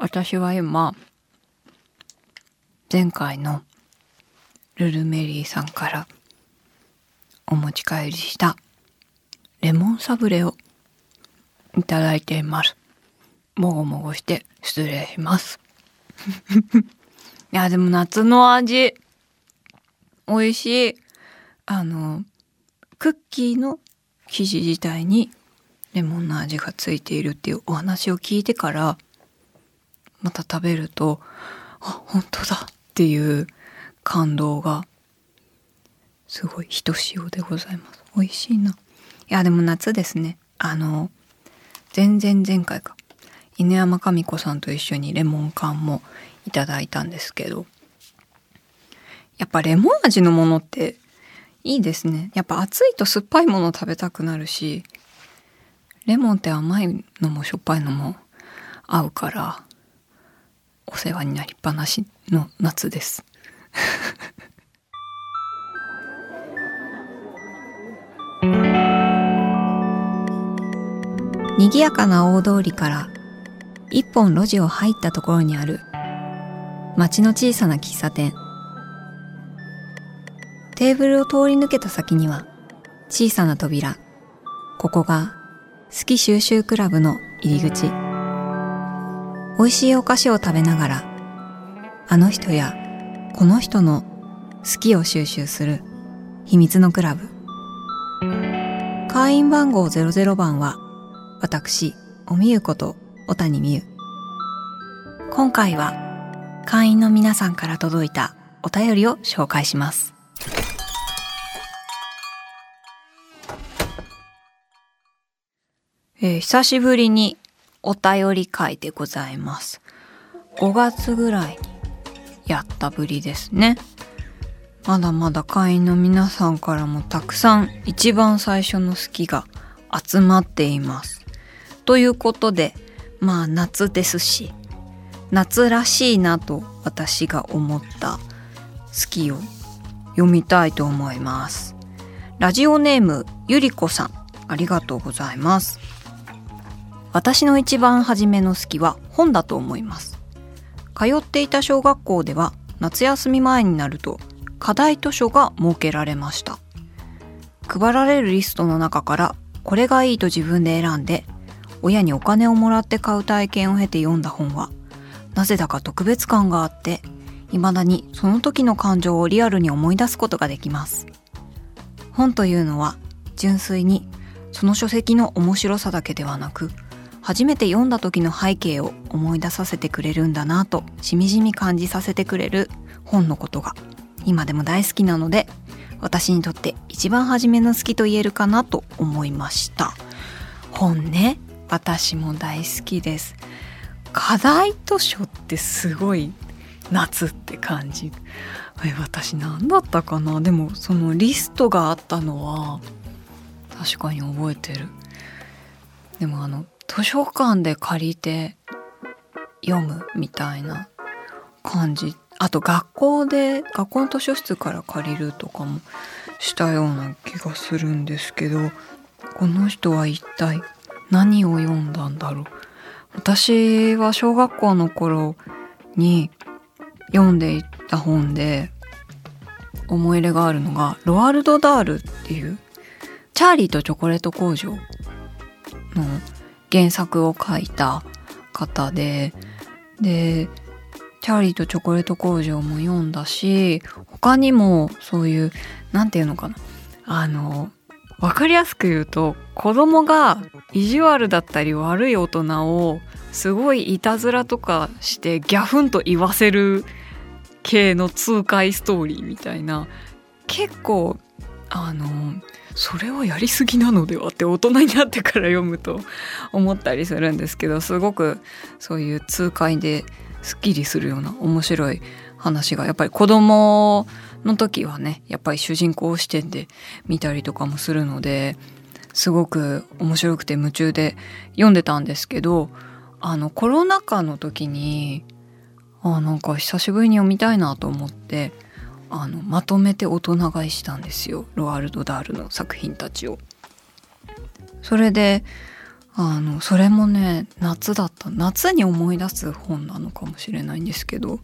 私は今前回のルルメリーさんからお持ち帰りしたレモンサブレをいただいています。もごもごして失礼します。いやでも夏の味美味しいあのクッキーの生地自体にレモンの味がついているっていうお話を聞いてからまた食べるとあ本当だっていう感動がすごいひとしおでございます。美味しいな。いやでも夏ですね。あの全然前回か。犬山神子さんと一緒にレモン缶もいただいたんですけどやっぱレモン味のものっていいですね。やっぱ暑いと酸っぱいもの食べたくなるしレモンって甘いのもしょっぱいのも合うからお世話になりっぱなしの夏です。賑やかな大通りから一本路地を入ったところにある町の小さな喫茶店。テーブルを通り抜けた先には小さな扉。ここが好き収集クラブの入り口。美味しいお菓子を食べながらあの人やこの人の好きを収集する秘密のクラブ。会員番号00番は私おみゆこと小谷美優。今回は会員の皆さんから届いたお便りを紹介します。えー、久しぶりにお便り会でございます。5月ぐらいにやったぶりですね。まだまだ会員の皆さんからもたくさん一番最初の好きが集まっています。ということで、まあ夏ですし、夏らしいなと私が思った好きを読みたいと思います。ラジオネームゆりこさん、ありがとうございます。私の一番初めの好きは本だと思います。通っていた小学校では夏休み前になると課題図書が設けられました。配られるリストの中からこれがいいと自分で選んで親にお金をもらって買う体験を経て読んだ本はなぜだか特別感があって未だにその時の感情をリアルに思い出すことができます。本というのは純粋にその書籍の面白さだけではなく初めて読んだ時の背景を思い出させてくれるんだなとしみじみ感じさせてくれる本のことが今でも大好きなので私にとって一番初めの好きと言えるかなと思いました。本ね私も大好きです。課題図書ってすごい夏って感じ。え私何だったかな？でもそのリストがあったのは確かに覚えてる。でもあの図書館で借りて読むみたいな感じ。あと学校で学校の図書室から借りるとかもしたような気がするんですけどこの人は一体何を読んだんだろう。私は小学校の頃に読んでいた本で思い入れがあるのがロワルド・ダールっていう「チャーリーとチョコレート工場」の原作を書いた方で、で、チャーリーとチョコレート工場も読んだし、他にもそういう、なんていうのかな。あの、わかりやすく言うと、子供が意地悪だったり悪い大人をすごいいたずらとかしてギャフンと言わせる系の痛快ストーリーみたいな、結構、あの、それはやりすぎなのではって大人になってから読むと思ったりするんですけどすごくそういう痛快ですっきりするような面白い話がやっぱり子供の時はねやっぱり主人公視点で見たりとかもするのですごく面白くて夢中で読んでたんですけどあのコロナ禍の時にあなんか久しぶりに読みたいなと思ってあのまとめて大人買いしたんですよ。ロワルド・ダールの作品たちを。それであのそれもね夏だった。夏に思い出す本なのかもしれないんですけど。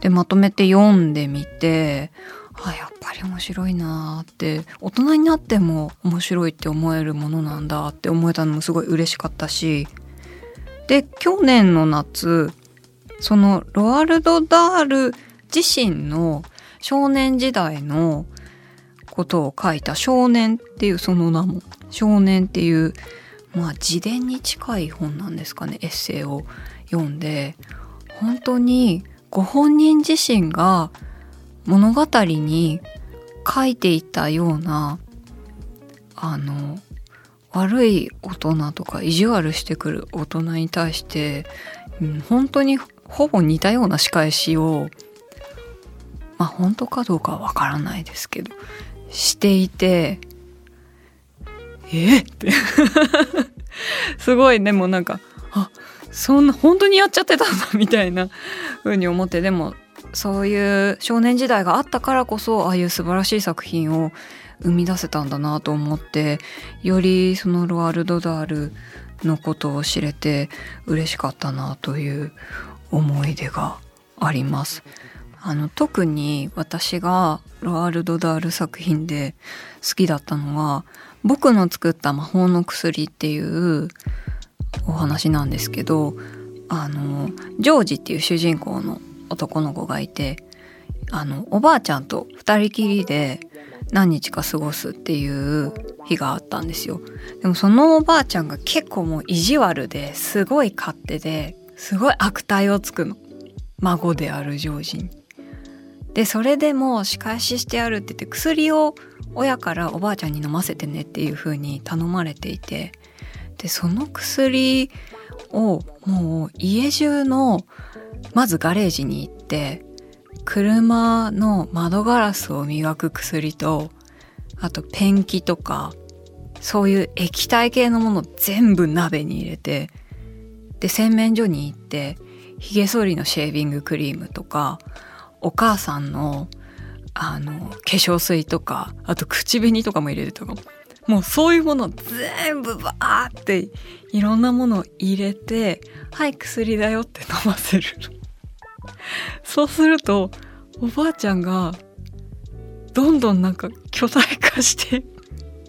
でまとめて読んでみてあやっぱり面白いなって。大人になっても面白いって思えるものなんだって思えたのもすごい嬉しかったし。で去年の夏そのロアルド・ダール自身の少年時代のことを書いた「少年」っていうその名も「少年」っていうまあ自伝に近い本なんですかね。エッセイを読んで。本当にご本人自身が物語に書いていたようなあの悪い大人とか意地悪してくる大人に対して、本当にほぼ似たような仕返しをまあ本当かどうかはわからないですけどしていてえ？って。すごいでもなんかあそんな本当にやっちゃってたんだみたいな風に思って。でもそういう少年時代があったからこそああいう素晴らしい作品を生み出せたんだなと思ってよりそのロワルド・ダールのことを知れて嬉しかったなという思い出があります。あの特に私がロワルド・ダール作品で好きだったのは「僕の作った魔法の薬」っていうお話なんですけどあのジョージっていう主人公の男の子がいてあのおばあちゃんと2人きりで何日か過ごすっていう日があったんですよでもそのおばあちゃんが結構もう意地悪ですごい勝手ですごい悪態をつくの孫であるジョージに。でそれでも仕返ししてやるって言って薬を親からおばあちゃんに飲ませてねっていう風に頼まれていてでその薬をもう家中のまずガレージに行って車の窓ガラスを磨く薬とあとペンキとかそういう液体系のもの全部鍋に入れてで洗面所に行って髭剃りのシェービングクリームとかお母さんのあの化粧水とかあと口紅とかも入れてたかも。うそういうもの全部バーっていろんなものを入れて「はい薬だよ」って飲ませる。そうするとおばあちゃんがどんどんなんか巨大化して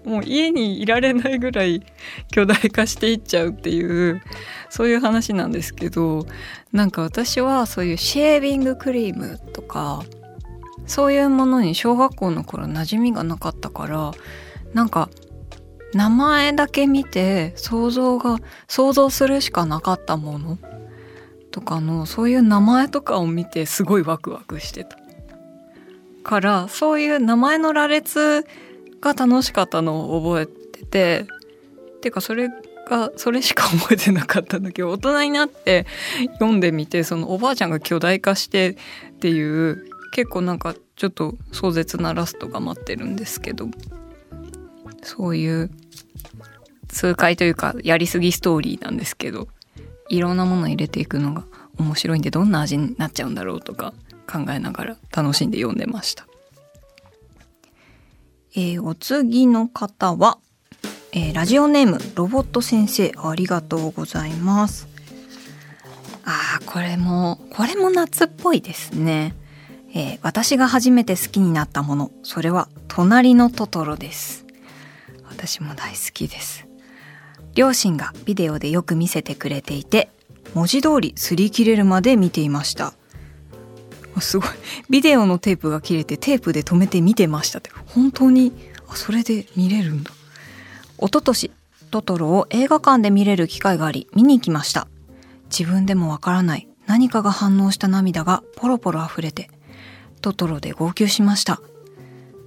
もう家にいられないぐらい巨大化していっちゃうっていうそういう話なんですけどなんか私はそういうシェービングクリームとかそういうものに小学校の頃馴染みがなかったからなんか名前だけ見て想像が想像するしかなかったものとかのそういう名前とかを見てすごいワクワクしてたからそういう名前の羅列が楽しかったのを覚えててっていうかそれがそれしか覚えてなかったんだけど大人になって読んでみてそのおばあちゃんが巨大化してっていう結構なんかちょっと壮絶なラストが待ってるんですけどそういう痛快というかやりすぎストーリーなんですけどいろんなもの入れていくのが面白いんでどんな味になっちゃうんだろうとか考えながら楽しんで読んでました。えー、お次の方は、えー、ラジオネームロボット先生ありがとうございます。あーこれもこれも夏っぽいですね。えー、私が初めて好きになったものそれは隣のトトロです私も大好きです両親がビデオでよく見せてくれていて文字通り擦り切れるまで見ていましたすごい。ビデオのテープが切れてテープで止めて見てましたって。本当にあそれで見れるんだ。一昨年トトロを映画館で見れる機会があり見に行きました。自分でもわからない何かが反応した涙がポロポロ溢れてトトロで号泣しました。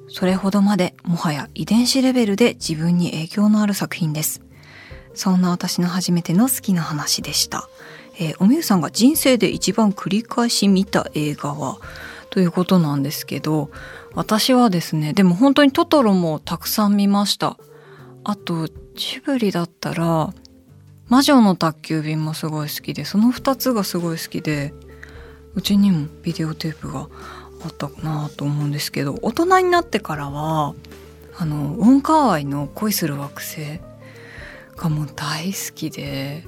それほどまでもはや遺伝子レベルで自分に影響のある作品です。そんな私の初めての好きな話でした、えー、おみゆさんが人生で一番繰り返し見た映画は？ということなんですけど私はですねでも本当にトトロもたくさん見ました。あとジブリだったら魔女の宅急便もすごい好きでその2つがすごい好きでうちにもビデオテープがあったかなと思うんですけど大人になってからはあのウォンカーアイの恋する惑星がもう大好きで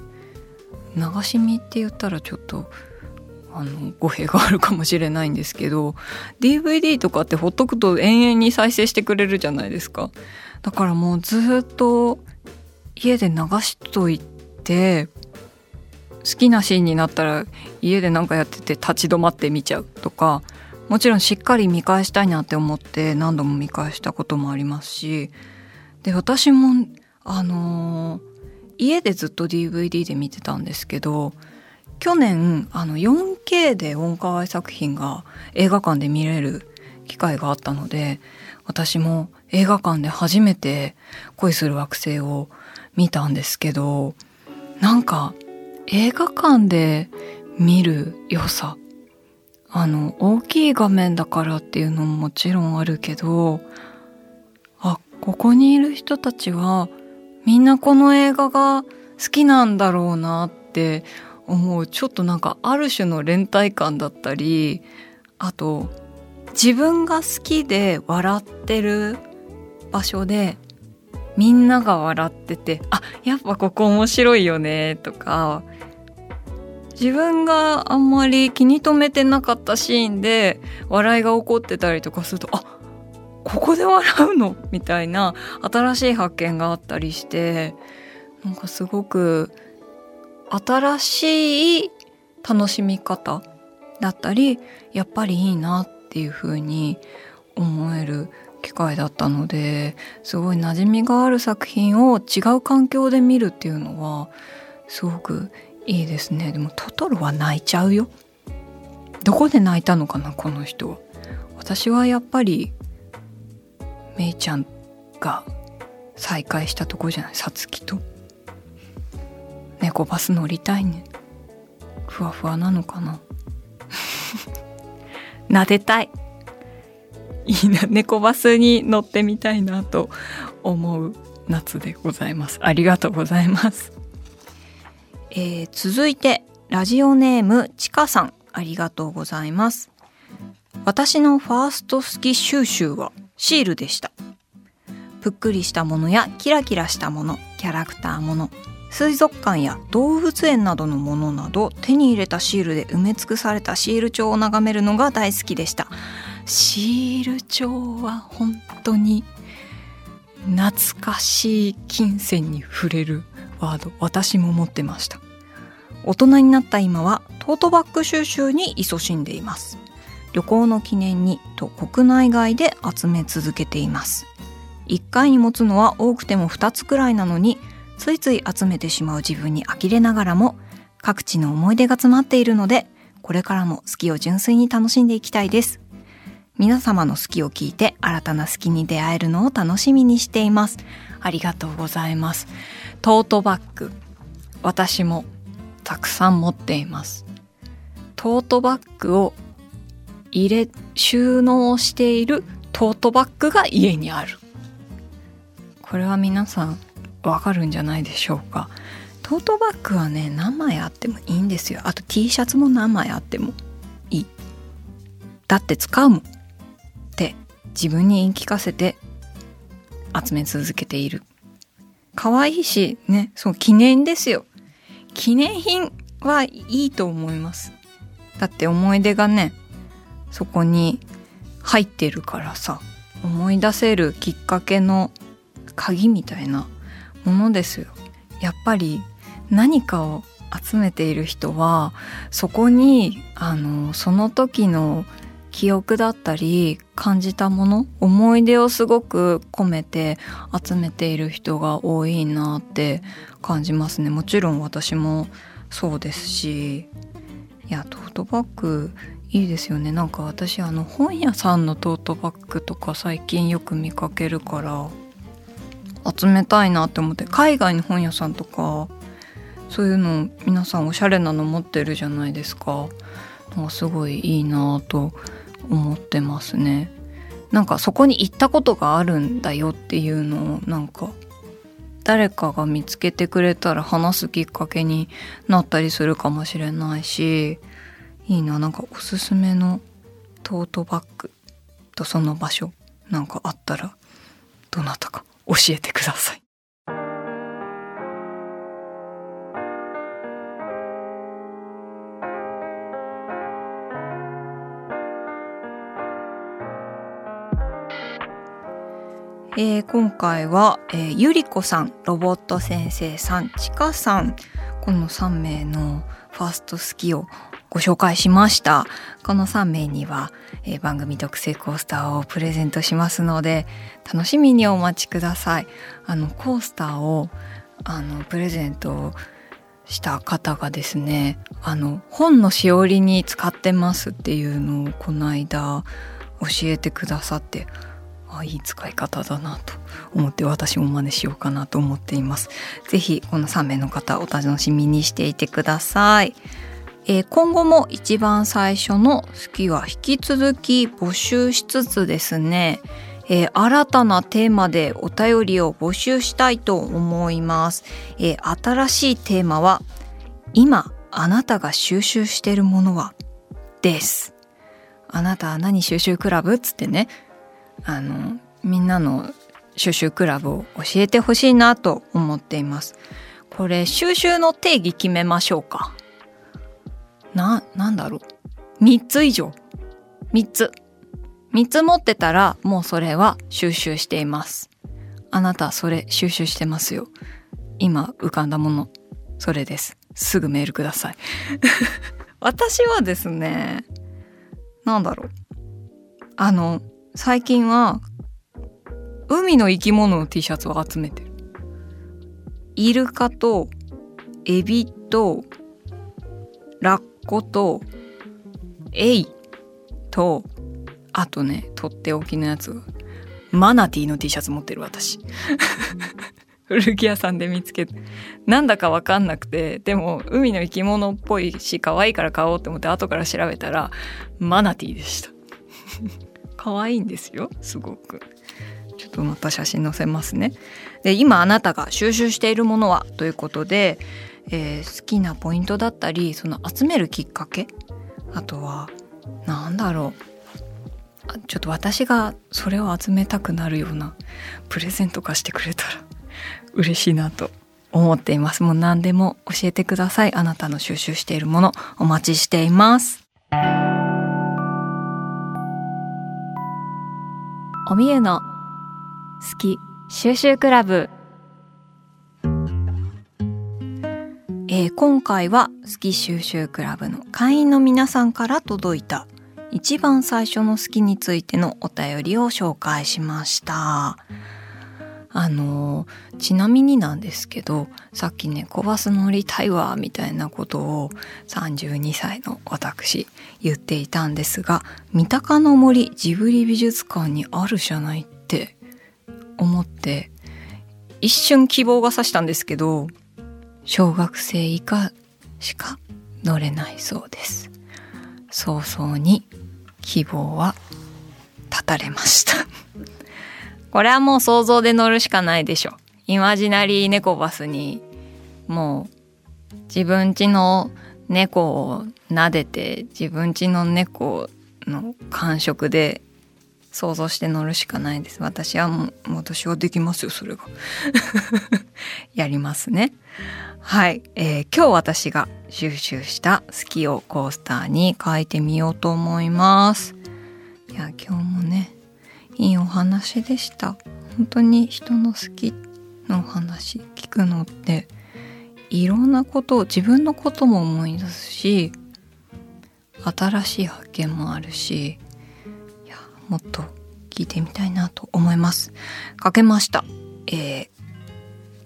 流し見って言ったらちょっとあの語弊があるかもしれないんですけど DVD とかってほっとくと延々に再生してくれるじゃないですか。だからもうずっと家で流しといて好きなシーンになったら家で何かやってて立ち止まって見ちゃうとかもちろんしっかり見返したいなって思って何度も見返したこともありますしで私もあのー、家でずっと DVD で見てたんですけど去年あの 4K でウォンカワイ作品が映画館で見れる機会があったので私も映画館で初めて恋する惑星を見たんですけどなんか映画館で見る良さあの大きい画面だからっていうのももちろんあるけどあここにいる人たちはみんなこの映画が好きなんだろうなって思う。ちょっとなんかある種の連帯感だったりあと自分が好きで笑ってる場所でみんなが笑っててあやっぱここ面白いよねとか自分があんまり気に留めてなかったシーンで笑いが起こってたりとかするとあここで笑うの？みたいな新しい発見があったりしてなんかすごく新しい楽しみ方だったりやっぱりいいなっていうふうに思える機会だったのですごい馴染みがある作品を違う環境で見るっていうのはすごくいいですね。でもトトロは泣いちゃうよ。どこで泣いたのかなこの人は。私はやっぱりめいちゃんが再会したとこじゃないさつきと。猫バス乗りたいね。ふわふわなのかな。撫でたい。いいな猫バスに乗ってみたいなと思う夏でございます。ありがとうございます。えー、続いてラジオネームちかさん。ありがとうございます。私のファースト好き収集はシールでした。ぷっくりしたものやキラキラしたものキャラクターもの水族館や動物園などのものなど手に入れたシールで埋め尽くされたシール帳を眺めるのが大好きでした。シール帳は本当に懐かしい金銭に触れるワード私も持ってました。大人になった今はトートバッグ収集に勤しんでいます。旅行の記念にと国内外で集め続けています。1回に持つのは多くても2つくらいなのについつい集めてしまう自分に呆れながらも各地の思い出が詰まっているのでこれからも好きを純粋に楽しんでいきたいです。皆様の好きを聞いて新たな好きに出会えるのを楽しみにしています。ありがとうございます。トートバッグ私もたくさん持っています。トートバッグを入れ収納しているトートバッグが家にある。これは皆さんわかるんじゃないでしょうか。トートバッグはね何枚あってもいいんですよ。あと T シャツも何枚あってもいい。だって使うもんって自分に言い聞かせて集め続けている。可愛いしねそう記念ですよ。記念品はいいと思います。だって思い出がねそこに入ってるからさ思い出せるきっかけの鍵みたいなものですよ。やっぱり何かを集めている人はそこにあのその時の記憶だったり感じたもの思い出をすごく込めて集めている人が多いなって感じますね。もちろん私もそうですしいやトートバッグいいですよねなんか私あの本屋さんのトートバッグとか最近よく見かけるから集めたいなって思って海外の本屋さんとかそういうの皆さんおしゃれなの持ってるじゃないですか。すごいいいなと思ってますね。なんかそこに行ったことがあるんだよっていうのをなんか誰かが見つけてくれたら話すきっかけになったりするかもしれないしいいななんかおすすめのトートバッグとその場所なんかあったらどなたか教えてください。えー、今回は、えー、ゆりこさんロボット先生さんちかさんこの3名のファースト好きをご紹介しました。この3名には、えー、番組特製コースターをプレゼントしますので、楽しみにお待ちください。あの、コースターを、あの、プレゼントした方がですね、あの、本のしおりに使ってますっていうのをこの間教えてくださって、あいい使い方だなと思って私も真似しようかなと思っています。ぜひこの3名の方お楽しみにしていてください。えー、今後も一番最初の好きは引き続き募集しつつですね、えー、新たなテーマでお便りを募集したいと思います。えー、新しいテーマは今あなたが収集しているものは？です。あなたは何収集クラブ？っつってね。あのみんなの収集クラブを教えてほしいなと思っています。これ収集の定義決めましょうか。な、なんだろう？3つ以上。3つ。3つ持ってたらもうそれは収集しています。あなたそれ収集してますよ。今浮かんだもの。それです。すぐメールください。私はですねなんだろう？あの最近は海の生き物の T シャツを集めてる。イルカとエビとラッコとエイとあとねとっておきのやつ。マナティーの T シャツ持ってる私。古着屋さんで見つけて。なんだかわかんなくて。でも海の生き物っぽいし可愛いから買おうって思って後から調べたらマナティーでした。可愛いんですよ。すごく。ちょっとまた写真載せますね。で今あなたが収集しているものは？ということで、えー、好きなポイントだったりその集めるきっかけ？あとは何だろう。ちょっと私がそれを集めたくなるようなプレゼント化してくれたら 嬉しいなと思っています。もう何でも教えてください。あなたの収集しているものお待ちしています。おみゆの好き収集クラブ。えー、今回は好き収集クラブの会員の皆さんから届いた一番最初の好きについてのお便りを紹介しました。あのちなみになんですけどさっきね「小バス乗りたいわ」みたいなことを32歳の私言っていたんですが三鷹の森ジブリ美術館にあるじゃないって思って一瞬希望がさしたんですけど小学生以下しか乗れないそうです早々に希望は絶たれました これはもう想像で乗るしかないでしょ。イマジナリー猫バスにもう自分家の猫を撫でて自分家の猫の感触で想像して乗るしかないです。私はもう私はできますよそれが。やりますね。はい、えー、今日私が収集した好きをコースターに書いてみようと思います。いや今日もねいいお話でした。本当に人の好きの話聞くのっていろんなことを自分のことも思い出すし新しい発見もあるしいやもっと聞いてみたいなと思います。書けました。えー、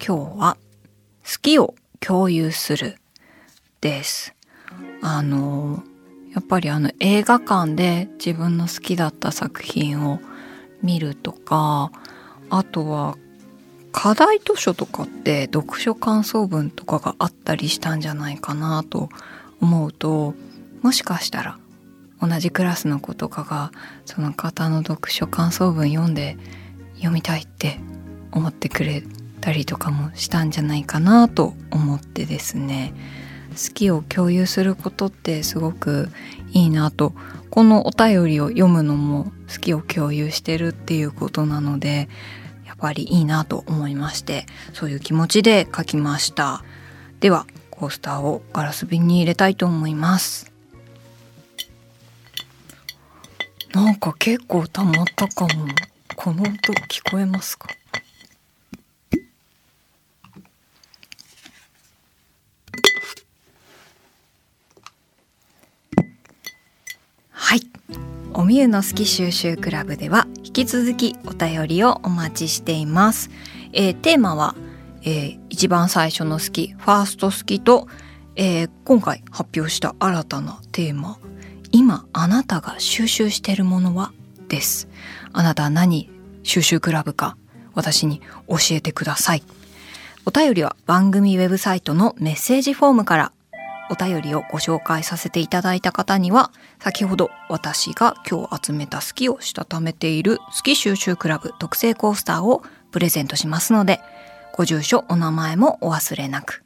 今日は好きを共有するです。あのやっぱりあの映画館で自分の好きだった作品を見るとかあとは課題図書とかって読書感想文とかがあったりしたんじゃないかなと思うともしかしたら同じクラスの子とかがその方の読書感想文読んで読みたいって思ってくれたりとかもしたんじゃないかなと思ってですね。好きを共有することってすごくいいなと。このお便りを読むのも好きを共有してるっていうことなのでやっぱりいいなと思いましてそういう気持ちで書きました。ではコースターをガラス瓶に入れたいと思います。なんか結構溜まったかも。この音聞こえますか？おみゆの好き収集クラブでは引き続きお便りをお待ちしています、えー、テーマは、えー、一番最初の好きファースト好きと、えー、今回発表した新たなテーマ。今あなたが収集しているものは？です。あなたは何収集クラブか？私に教えてください。お便りは番組ウェブサイトのメッセージフォームから。お便りをご紹介させていただいた方には先ほど私が今日集めた好きをしたためている好き収集クラブ特製コースターをプレゼントしますのでご住所お名前もお忘れなく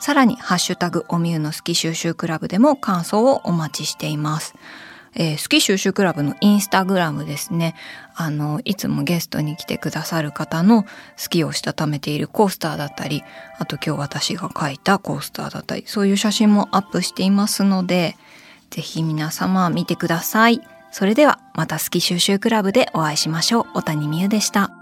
さらにハッシュタグおみゆの好き収集クラブでも感想をお待ちしていますえー、好き収集クラブのインスタグラムですね。あの、いつもゲストに来てくださる方の好きをしたためているコースターだったり、あと今日私が書いたコースターだったり、そういう写真もアップしていますので、ぜひ皆様見てください。それではまた好き収集クラブでお会いしましょう。小谷美優でした。